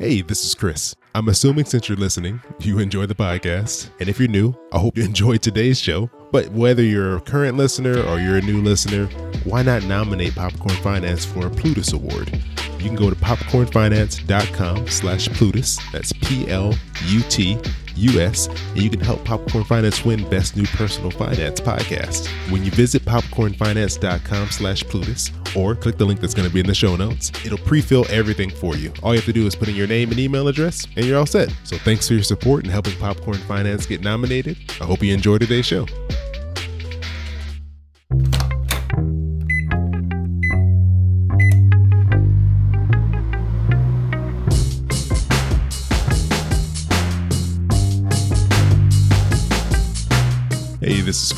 Hey, this is Chris. I'm assuming since you're listening, you enjoy the podcast. And if you're new, I hope you enjoyed today's show. But whether you're a current listener or you're a new listener, why not nominate Popcorn Finance for a Plutus Award? You can go to popcornfinance.com slash Plutus. That's P-L-U-T-U-S. And you can help Popcorn Finance win Best New Personal Finance Podcast. When you visit popcornfinance.com slash Plutus or click the link that's going to be in the show notes, it'll pre-fill everything for you. All you have to do is put in your name and email address and you're all set. So thanks for your support in helping Popcorn Finance get nominated. I hope you enjoy today's show.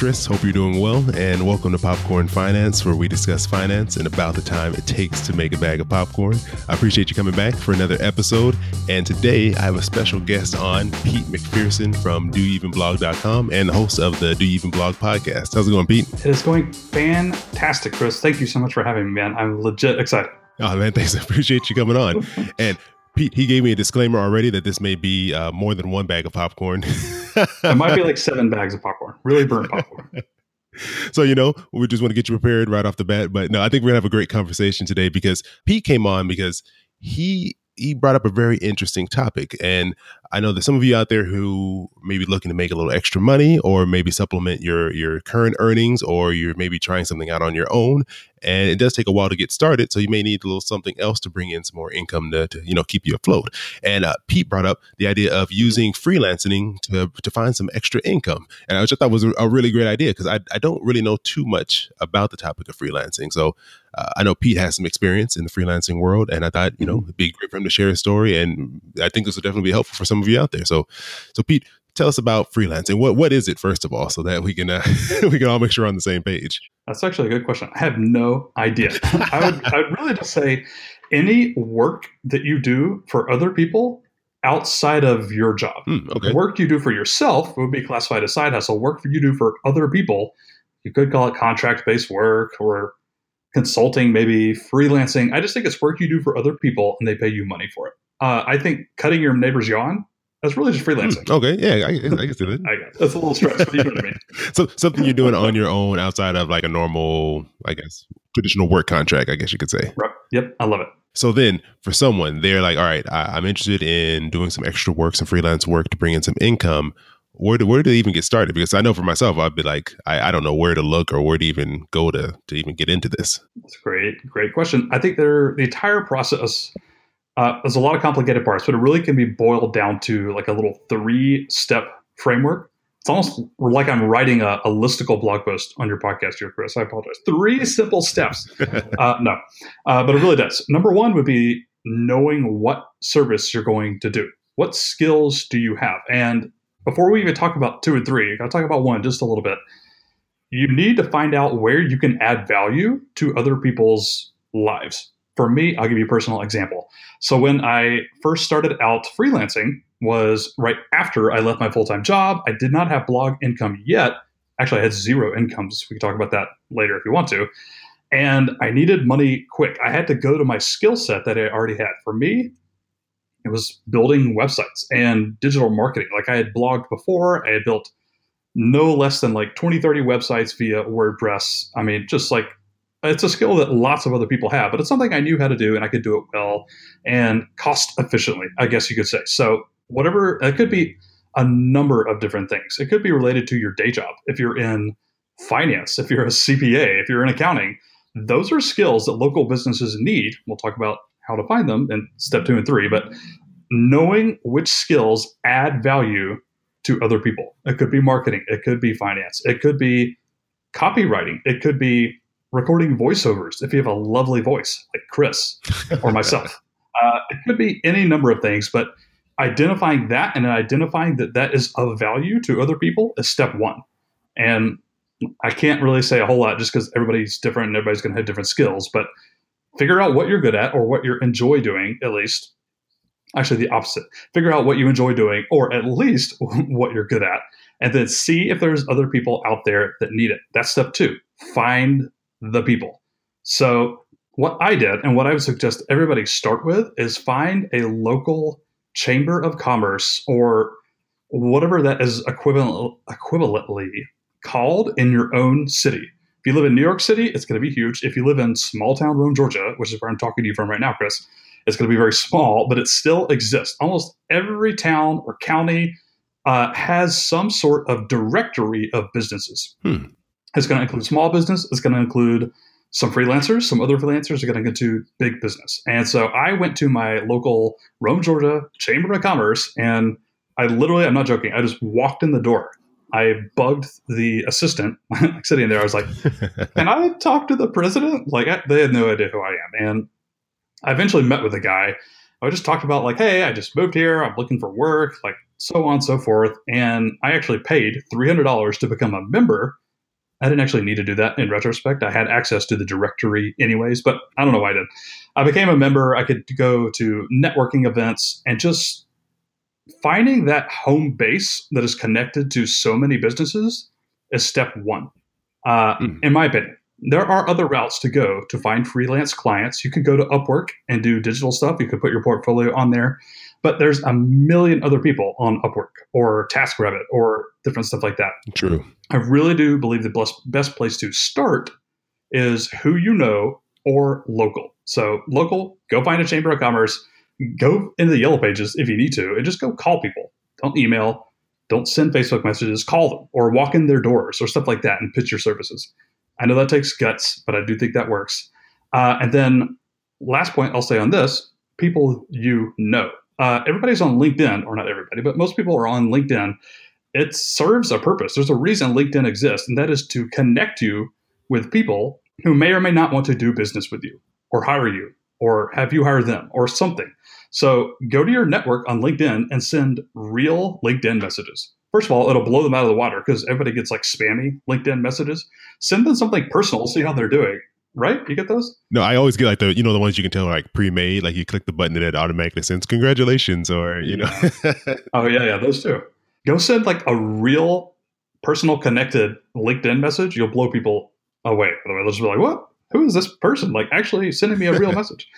Chris. Hope you're doing well, and welcome to Popcorn Finance, where we discuss finance and about the time it takes to make a bag of popcorn. I appreciate you coming back for another episode. And today I have a special guest on, Pete McPherson from DoYouEvenBlog.com and the host of the Do You Even Blog podcast. How's it going, Pete? It is going fantastic, Chris. Thank you so much for having me, man. I'm legit excited. Oh, man, thanks. I appreciate you coming on. And Pete, he gave me a disclaimer already that this may be uh, more than one bag of popcorn. it might be like seven bags of popcorn, really burnt popcorn. so you know we just want to get you prepared right off the bat but no i think we're gonna have a great conversation today because pete came on because he he brought up a very interesting topic and i know that some of you out there who may be looking to make a little extra money or maybe supplement your your current earnings or you're maybe trying something out on your own and it does take a while to get started so you may need a little something else to bring in some more income to, to you know keep you afloat. And uh, pete brought up the idea of using freelancing to, to find some extra income and i thought was a really great idea because I, I don't really know too much about the topic of freelancing so uh, i know pete has some experience in the freelancing world and i thought you know it'd be great for him to share his story and i think this would definitely be helpful for some of you out there so so pete tell us about freelancing. What what is it first of all, so that we can uh, we can all make sure we're on the same page. That's actually a good question. I have no idea. I would I would really just say any work that you do for other people outside of your job. Hmm, okay. Work you do for yourself would be classified as side hustle. Work you do for other people, you could call it contract based work or consulting, maybe freelancing. I just think it's work you do for other people and they pay you money for it. Uh, I think cutting your neighbor's yawn that's really just freelancing. Mm, okay, yeah, I, I can see that. I guess that's a little stretch, but you know what I mean. So something you're doing on your own outside of like a normal, I guess, traditional work contract. I guess you could say. Right. Yep, I love it. So then, for someone, they're like, "All right, I, am interested in doing some extra work, some freelance work to bring in some income." Where do where do they even get started? Because I know for myself, I'd be like, I, I don't know where to look or where to even go to to even get into this. That's great, great question. I think there the entire process uh, there's a lot of complicated parts, but it really can be boiled down to like a little three step framework. It's almost like I'm writing a, a, listicle blog post on your podcast here, Chris. I apologize. Three simple steps. Uh, no, uh, but it really does. Number one would be knowing what service you're going to do. What skills do you have? And before we even talk about two and three, I got to talk about one just a little bit. You need to find out where you can add value to other people's lives for me, I'll give you a personal example. So when I first started out freelancing was right after I left my full-time job. I did not have blog income yet. Actually, I had zero incomes. We can talk about that later if you want to. And I needed money quick. I had to go to my skill set that I already had. For me, it was building websites and digital marketing. Like I had blogged before, I had built no less than like 20, 30 websites via WordPress. I mean, just like it's a skill that lots of other people have, but it's something I knew how to do and I could do it well and cost efficiently, I guess you could say. So, whatever, it could be a number of different things. It could be related to your day job. If you're in finance, if you're a CPA, if you're in accounting, those are skills that local businesses need. We'll talk about how to find them in step two and three, but knowing which skills add value to other people. It could be marketing, it could be finance, it could be copywriting, it could be recording voiceovers if you have a lovely voice like Chris or myself. uh, it could be any number of things, but identifying that and identifying that that is of value to other people is step one. And I can't really say a whole lot just because everybody's different and everybody's going to have different skills, but figure out what you're good at or what you enjoy doing at least. Actually, the opposite. Figure out what you enjoy doing or at least what you're good at. And then see if there's other people out there that need it. That's step two. Find the people. So what I did and what I would suggest everybody start with is find a local chamber of commerce or whatever that is equivalent equivalently called in your own city. If you live in New York City, it's going to be huge. If you live in small town Rome, Georgia, which is where I'm talking to you from right now, Chris, it's going to be very small, but it still exists. Almost every town or county uh, has some sort of directory of businesses. Hmm. It's going to include small business. It's going to include some freelancers. Some other freelancers are going to get to big business. And so I went to my local Rome, Georgia Chamber of Commerce, and I literally, I'm not joking, I just walked in the door I bugged the assistant like sitting there. I was like, "Can I talk to the president?" Like I, they had no idea who I am, and I eventually met with the guy. I just talked about like, "Hey, I just moved here. I'm looking for work," like so on and so forth. And I actually paid three hundred dollars to become a member. I didn't actually need to do that in retrospect. I had access to the directory anyways, but I don't know why I did. I became a member. I could go to networking events and just finding that home base that is connected to so many businesses is step one, uh, mm. in my opinion. There are other routes to go to find freelance clients. You could go to Upwork and do digital stuff. You could put your portfolio on there, but there's a million other people on Upwork or TaskRabbit or different stuff like that. True. I really do believe the best place to start is who you know or local. So local, go find a chamber of commerce go into the yellow pages if you need to and just go call people. Don't email, don't send Facebook messages, call them or walk in their doors or stuff like that and pitch your services. I know that takes guts, but I do think that works. Uh, and then last point I'll say on this people you know. Uh, everybody's on LinkedIn, or not everybody, but most people are on LinkedIn. It serves a purpose. There's a reason LinkedIn exists, and that is to connect you with people who may or may not want to do business with you or hire you or have you hire them or something. So go to your network on LinkedIn and send real LinkedIn messages. First of all, it'll blow them out of the water because everybody gets like spammy LinkedIn messages. Send them something personal, see how they're doing. Right? You get those? No, I always get like the you know the ones you can tell are like pre-made, like you click the button and it automatically sends congratulations or you know. oh yeah, yeah, those too. Go send like a real personal connected LinkedIn message. You'll blow people away. By the way, they'll just be like, "What? Who is this person?" Like actually sending me a real message.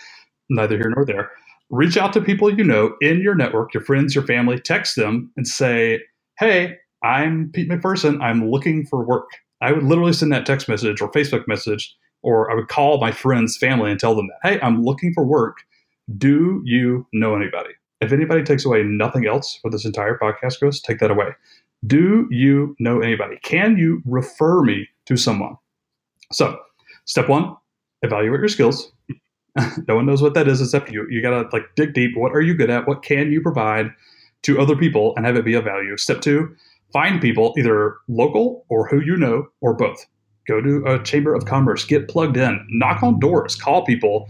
Neither here nor there reach out to people you know in your network, your friends, your family, text them and say, Hey, I'm Pete McPherson. I'm looking for work. I would literally send that text message or Facebook message, or I would call my friends, family, and tell them that, Hey, I'm looking for work. Do you know anybody? If anybody takes away nothing else for this entire podcast, Chris, take that away. Do you know anybody? Can you refer me to someone? So, step one, evaluate your skills. no one knows what that is except you. You gotta like dig deep. What are you good at? What can you provide to other people and have it be of value? Step two, find people either local or who you know or both. Go to a chamber of commerce, get plugged in, knock on doors, call people,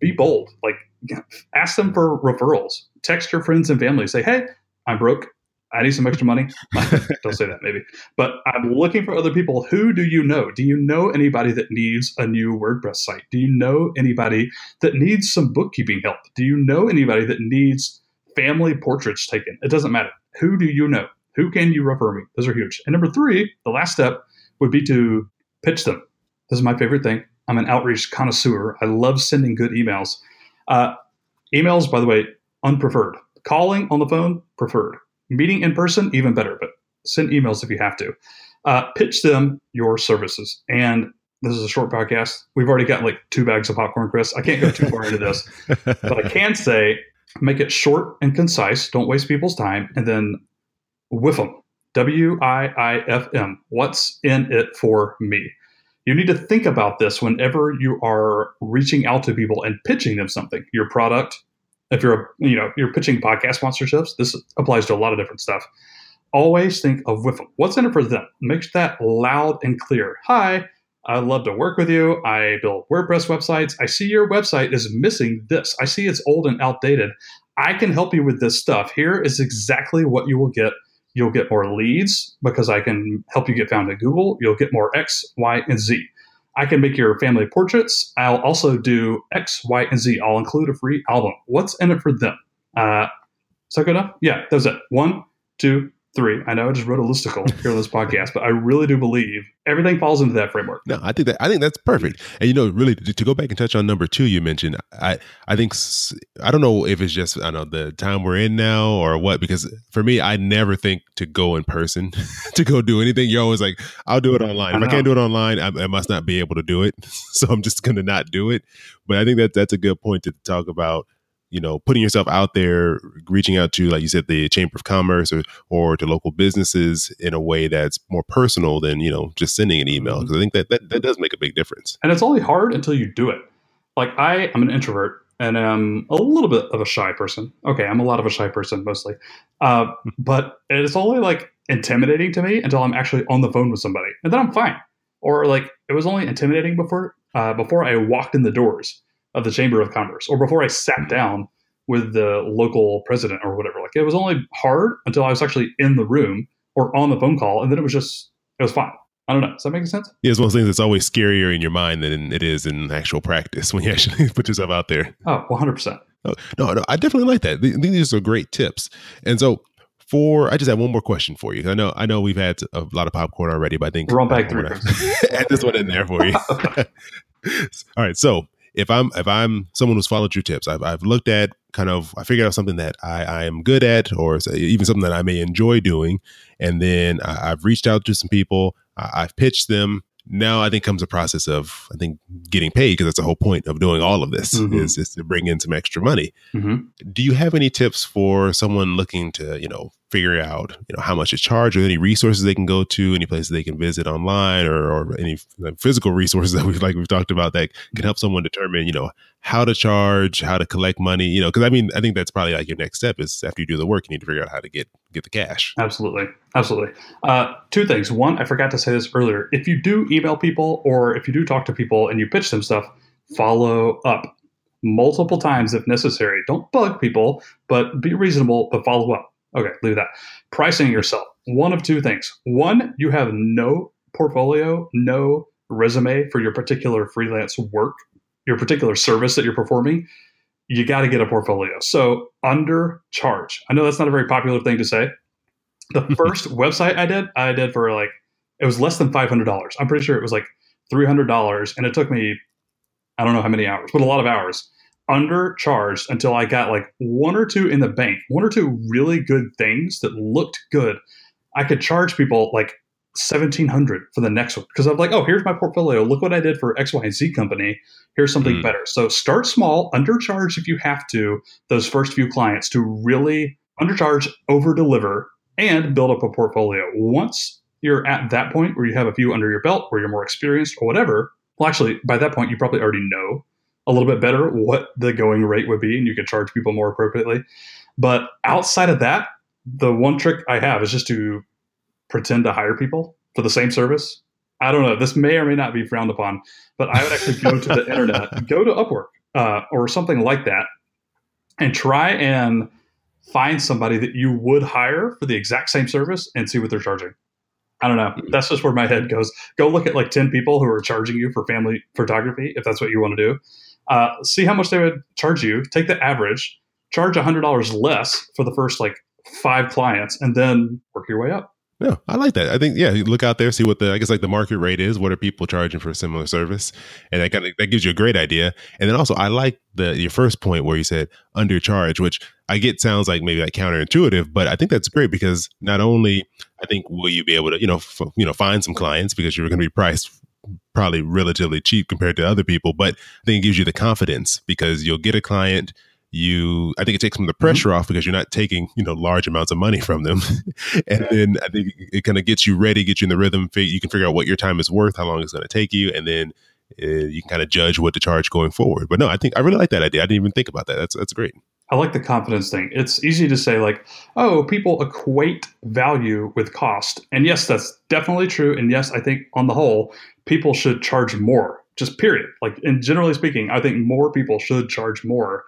be bold. Like ask them for referrals. Text your friends and family. Say, hey, I'm broke. I need some extra money. Don't say that, maybe. But I'm looking for other people. Who do you know? Do you know anybody that needs a new WordPress site? Do you know anybody that needs some bookkeeping help? Do you know anybody that needs family portraits taken? It doesn't matter. Who do you know? Who can you refer me? Those are huge. And number three, the last step would be to pitch them. This is my favorite thing. I'm an outreach connoisseur. I love sending good emails. Uh, emails, by the way, unpreferred. Calling on the phone, preferred Meeting in person, even better, but send emails if you have to. Uh, pitch them your services. And this is a short podcast. We've already got like two bags of popcorn, Chris. I can't go too far into this, but I can say make it short and concise. Don't waste people's time. And then whiff them. W I I F M. What's in it for me? You need to think about this whenever you are reaching out to people and pitching them something your product, if you're a, you know you're pitching podcast sponsorships, this applies to a lot of different stuff. Always think of them. What's in it for them? Make that loud and clear. Hi, I'd love to work with you. I build WordPress websites. I see your website is missing this. I see it's old and outdated. I can help you with this stuff. Here is exactly what you will get. You'll get more leads because I can help you get found at Google. You'll get more X, Y, and Z. I can make your family portraits. I'll also do X, Y, and Z. I'll include a free album. What's in it for them? Uh, is that good enough? Yeah, that's it. One, two, three. I know I just wrote a listicle here on this podcast, but I really do believe everything falls into that framework. No, I think that I think that's perfect. And you know, really to, to go back and touch on number two you mentioned, I I think I don't know if it's just I know the time we're in now or what because for me, I never think to go in person to go do anything. You're always like, I'll do it mm-hmm. online. I if I can't do it online, I, I must not be able to do it. so I'm just going to not do it. But I think that that's a good point to talk about you know putting yourself out there reaching out to like you said the chamber of commerce or or to local businesses in a way that's more personal than you know just sending an email because mm-hmm. i think that, that that does make a big difference. And it's only hard until you do it. Like i am an introvert and i'm a little bit of a shy person. Okay i'm a lot of a shy person mostly. Uh, but it's only like intimidating to me until i'm actually on the phone with somebody and then i'm fine. Or like it was only intimidating before uh, before i walked in the doors of the Chamber of Commerce or before I sat mm-hmm. down with the local president or whatever. Like it was only hard until I was actually in the room or on the phone call, and then it was just it was fine. I don't know. Does that make sense? Yeah, it's one of those things that's always scarier in your mind than it is in actual practice when you actually put yourself out there. Oh, 100%. No, no, no I definitely like that. These are great tips. And so for I just have one more question for you. I know I know we've had a lot of popcorn already, but I think we're on back three. add this one in there for you. All right. So if I'm if I'm someone who's followed your tips, I've I've looked at kind of I figured out something that I, I am good at, or even something that I may enjoy doing, and then I, have reached out to some people, I, I've pitched them, now I think comes a process of I think getting paid because that's the whole point of doing all of this mm-hmm. is, is to bring in some extra money. Mm-hmm. Do you have any tips for someone looking to you know figure out you know how much to charge or any resources they can go to, any places they can visit online or, or any physical resources that we've like we've talked about that can help someone determine you know how to charge, how to collect money, you know, because I mean, I think that's probably like your next step is after you do the work, you need to figure out how to get get the cash. Absolutely, absolutely. Uh, two things. One, I forgot to say this earlier. If you do email people or if you do talk to people and you pitch them stuff, follow up multiple times if necessary. Don't bug people, but be reasonable, but follow up. Okay, leave that. Pricing yourself. One of two things. One, you have no portfolio, no resume for your particular freelance work your particular service that you're performing, you got to get a portfolio. So under charge. I know that's not a very popular thing to say. The first website I did, I did for like it was less than five hundred dollars. I'm pretty sure it was like three hundred dollars, and it took me I don't know how many hours, but a lot of hours undercharged until I got like one or two in the bank, one or two really good things that looked good. I could charge people like 1700 for the next one because I'm like, oh, here's my portfolio. Look what I did for X, Y, and Z company. Here's something mm. better. So start small, undercharge if you have to, those first few clients to really undercharge, over deliver, and build up a portfolio. Once you're at that point where you have a few under your belt, where you're more experienced or whatever, well, actually, by that point, you probably already know a little bit better what the going rate would be and you could charge people more appropriately. But outside of that, the one trick I have is just to pretend to hire people for the same service. I don't know. This may or may not be frowned upon, but I would actually go to the internet, go to Upwork uh, or something like that, and try and find somebody that you would hire for the exact same service and see what they're charging. I don't know. Hmm. That's just where my head goes. Go look at like 10 people who are charging you for family photography, if that's what you want to do. Uh, see how much they would charge you, take the average, charge $100 less for the first like five clients, and then work your way up. Yeah, I like that. I think yeah, you look out there, see what the I guess like the market rate is. What are people charging for a similar service? And that kind of that gives you a great idea. And then also, I like the your first point where you said undercharge, which I get sounds like maybe like counterintuitive, but I think that's great because not only I think will you be able to you know f- you know find some clients because you're going to be priced probably relatively cheap compared to other people, but I think it gives you the confidence because you'll get a client you i think it takes some of the mm-hmm. pressure mm-hmm. off because you're not taking you know large amounts of money from them. And then i think it kind of gets you ready get you in the rhythm you can figure out what your time is worth how long it's going to take you and then uh, you can kind of judge what to charge going forward. But no i think i really like that idea. I didn't even think about that. That's that's great. I like the confidence thing. It's easy to say like oh people equate value with cost. And yes that's definitely true. And yes i think on the whole people should charge more just period like and generally speaking i think more people should charge more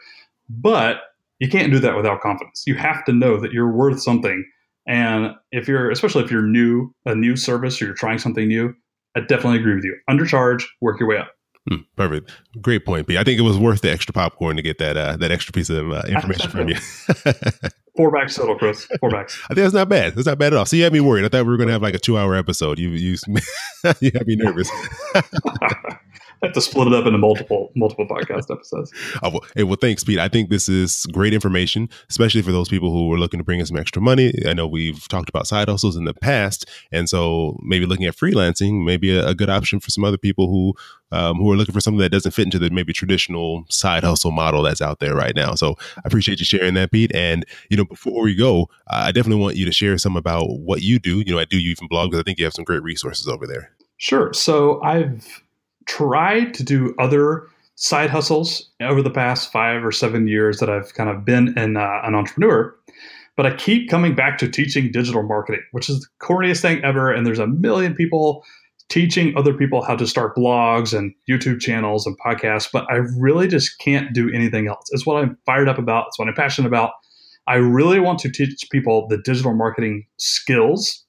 but you can't do that without confidence. You have to know that you're worth something. And if you're, especially if you're new, a new service or you're trying something new, I definitely agree with you. Undercharge, work your way up. Hmm, perfect. Great point, P. I think it was worth the extra popcorn to get that uh, that extra piece of uh, information from you. Four bags total, Chris. Four bags. I think that's not bad. That's not bad at all. So you had me worried. I thought we were going to have like a two-hour episode. You you you had me nervous. have to split it up into multiple multiple podcast episodes. Oh, well, hey, well, thanks, Pete. I think this is great information, especially for those people who are looking to bring in some extra money. I know we've talked about side hustles in the past, and so maybe looking at freelancing may be a, a good option for some other people who um, who are looking for something that doesn't fit into the maybe traditional side hustle model that's out there right now. So I appreciate you sharing that, Pete. And you know, before we go, I definitely want you to share some about what you do. You know, I do you even blog because I think you have some great resources over there. Sure. So I've tried to do other side hustles over the past five or seven years that I've kind of been an, uh, an entrepreneur. But I keep coming back to teaching digital marketing, which is the corniest thing ever. And there's a million people teaching other people how to start blogs and YouTube channels and podcasts, but I really just can't do anything else. It's what I'm fired up about. It's what I'm passionate about. I really want to teach people the digital marketing skills,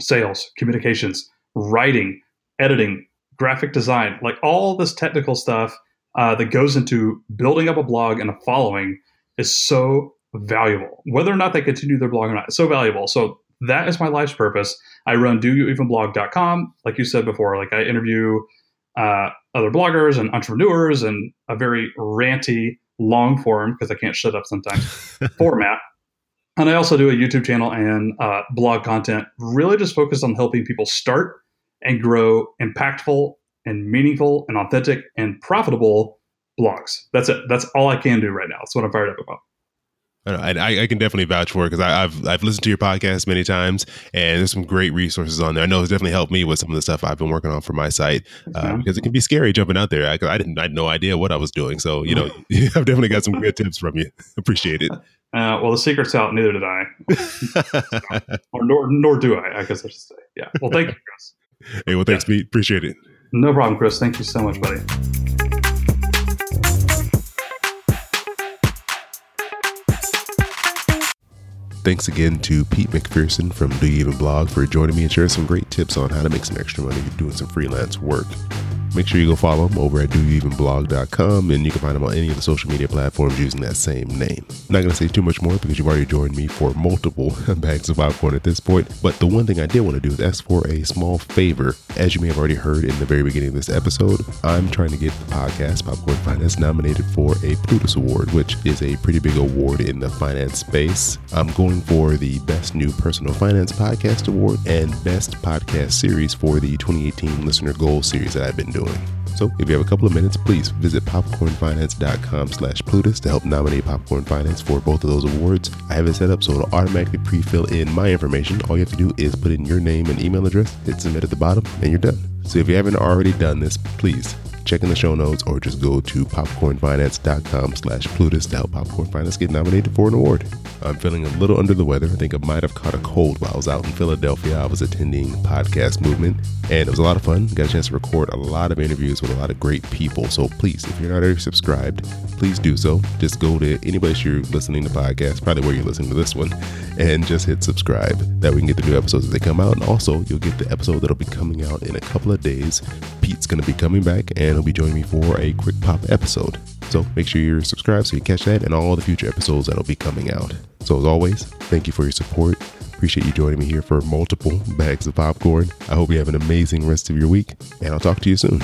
sales, communications, writing, editing, graphic design, like all this technical stuff uh, that goes into building up a blog and a following is so valuable. Whether or not they continue their blog or not, it's so valuable. So that is my life's purpose. I run doyouevenblog.com. Like you said before, like I interview uh, other bloggers and entrepreneurs and a very ranty long form because I can't shut up sometimes format. And I also do a YouTube channel and uh, blog content, really just focused on helping people start and grow impactful and meaningful and authentic and profitable blogs. That's it. That's all I can do right now. That's what I'm fired up about. I, I, can definitely vouch for it because I've I've listened to your podcast many times, and there's some great resources on there. I know it's definitely helped me with some of the stuff I've been working on for my site uh, because it can be scary jumping out there. I, I, didn't I had no idea what I was doing, so you know I've definitely got some good tips from you. Appreciate it. Uh, well, the secret's out. Neither did I, or nor nor do I. I guess I should say. Yeah. Well, thank you, Chris. Hey, well, thanks, yeah. Pete. Appreciate it. No problem, Chris. Thank you so much, buddy. Thanks again to Pete McPherson from Do You Even Blog for joining me and sharing some great tips on how to make some extra money doing some freelance work. Make sure you go follow him over at doyouevenblog.com and you can find him on any of the social media platforms using that same name. I'm not going to say too much more because you've already joined me for multiple bags of popcorn at this point, but the one thing I did want to do is ask for a small favor. As you may have already heard in the very beginning of this episode, I'm trying to get the podcast Popcorn Finance nominated for a Plutus Award, which is a pretty big award in the finance space. I'm going for the Best New Personal Finance Podcast Award and Best Podcast Series for the 2018 Listener Goal Series that I've been doing doing. So if you have a couple of minutes, please visit popcornfinance.com slash Plutus to help nominate Popcorn Finance for both of those awards. I have it set up so it'll automatically pre-fill in my information. All you have to do is put in your name and email address, hit submit at the bottom, and you're done. So if you haven't already done this, please check in the show notes or just go to popcornfinance.com slash Plutus to help Popcorn Finance get nominated for an award. I'm feeling a little under the weather. I think I might have caught a cold while I was out in Philadelphia. I was attending Podcast Movement, and it was a lot of fun. Got a chance to record a lot of interviews with a lot of great people. So please, if you're not already subscribed, please do so. Just go to any place you're listening to podcasts, probably where you're listening to this one, and just hit subscribe. That we can get the new episodes as they come out. And also, you'll get the episode that'll be coming out in a couple of days. Pete's going to be coming back, and he'll be joining me for a quick pop episode. So make sure you're subscribed so you catch that and all the future episodes that'll be coming out. So as always, thank you for your support. Appreciate you joining me here for multiple bags of popcorn. I hope you have an amazing rest of your week, and I'll talk to you soon.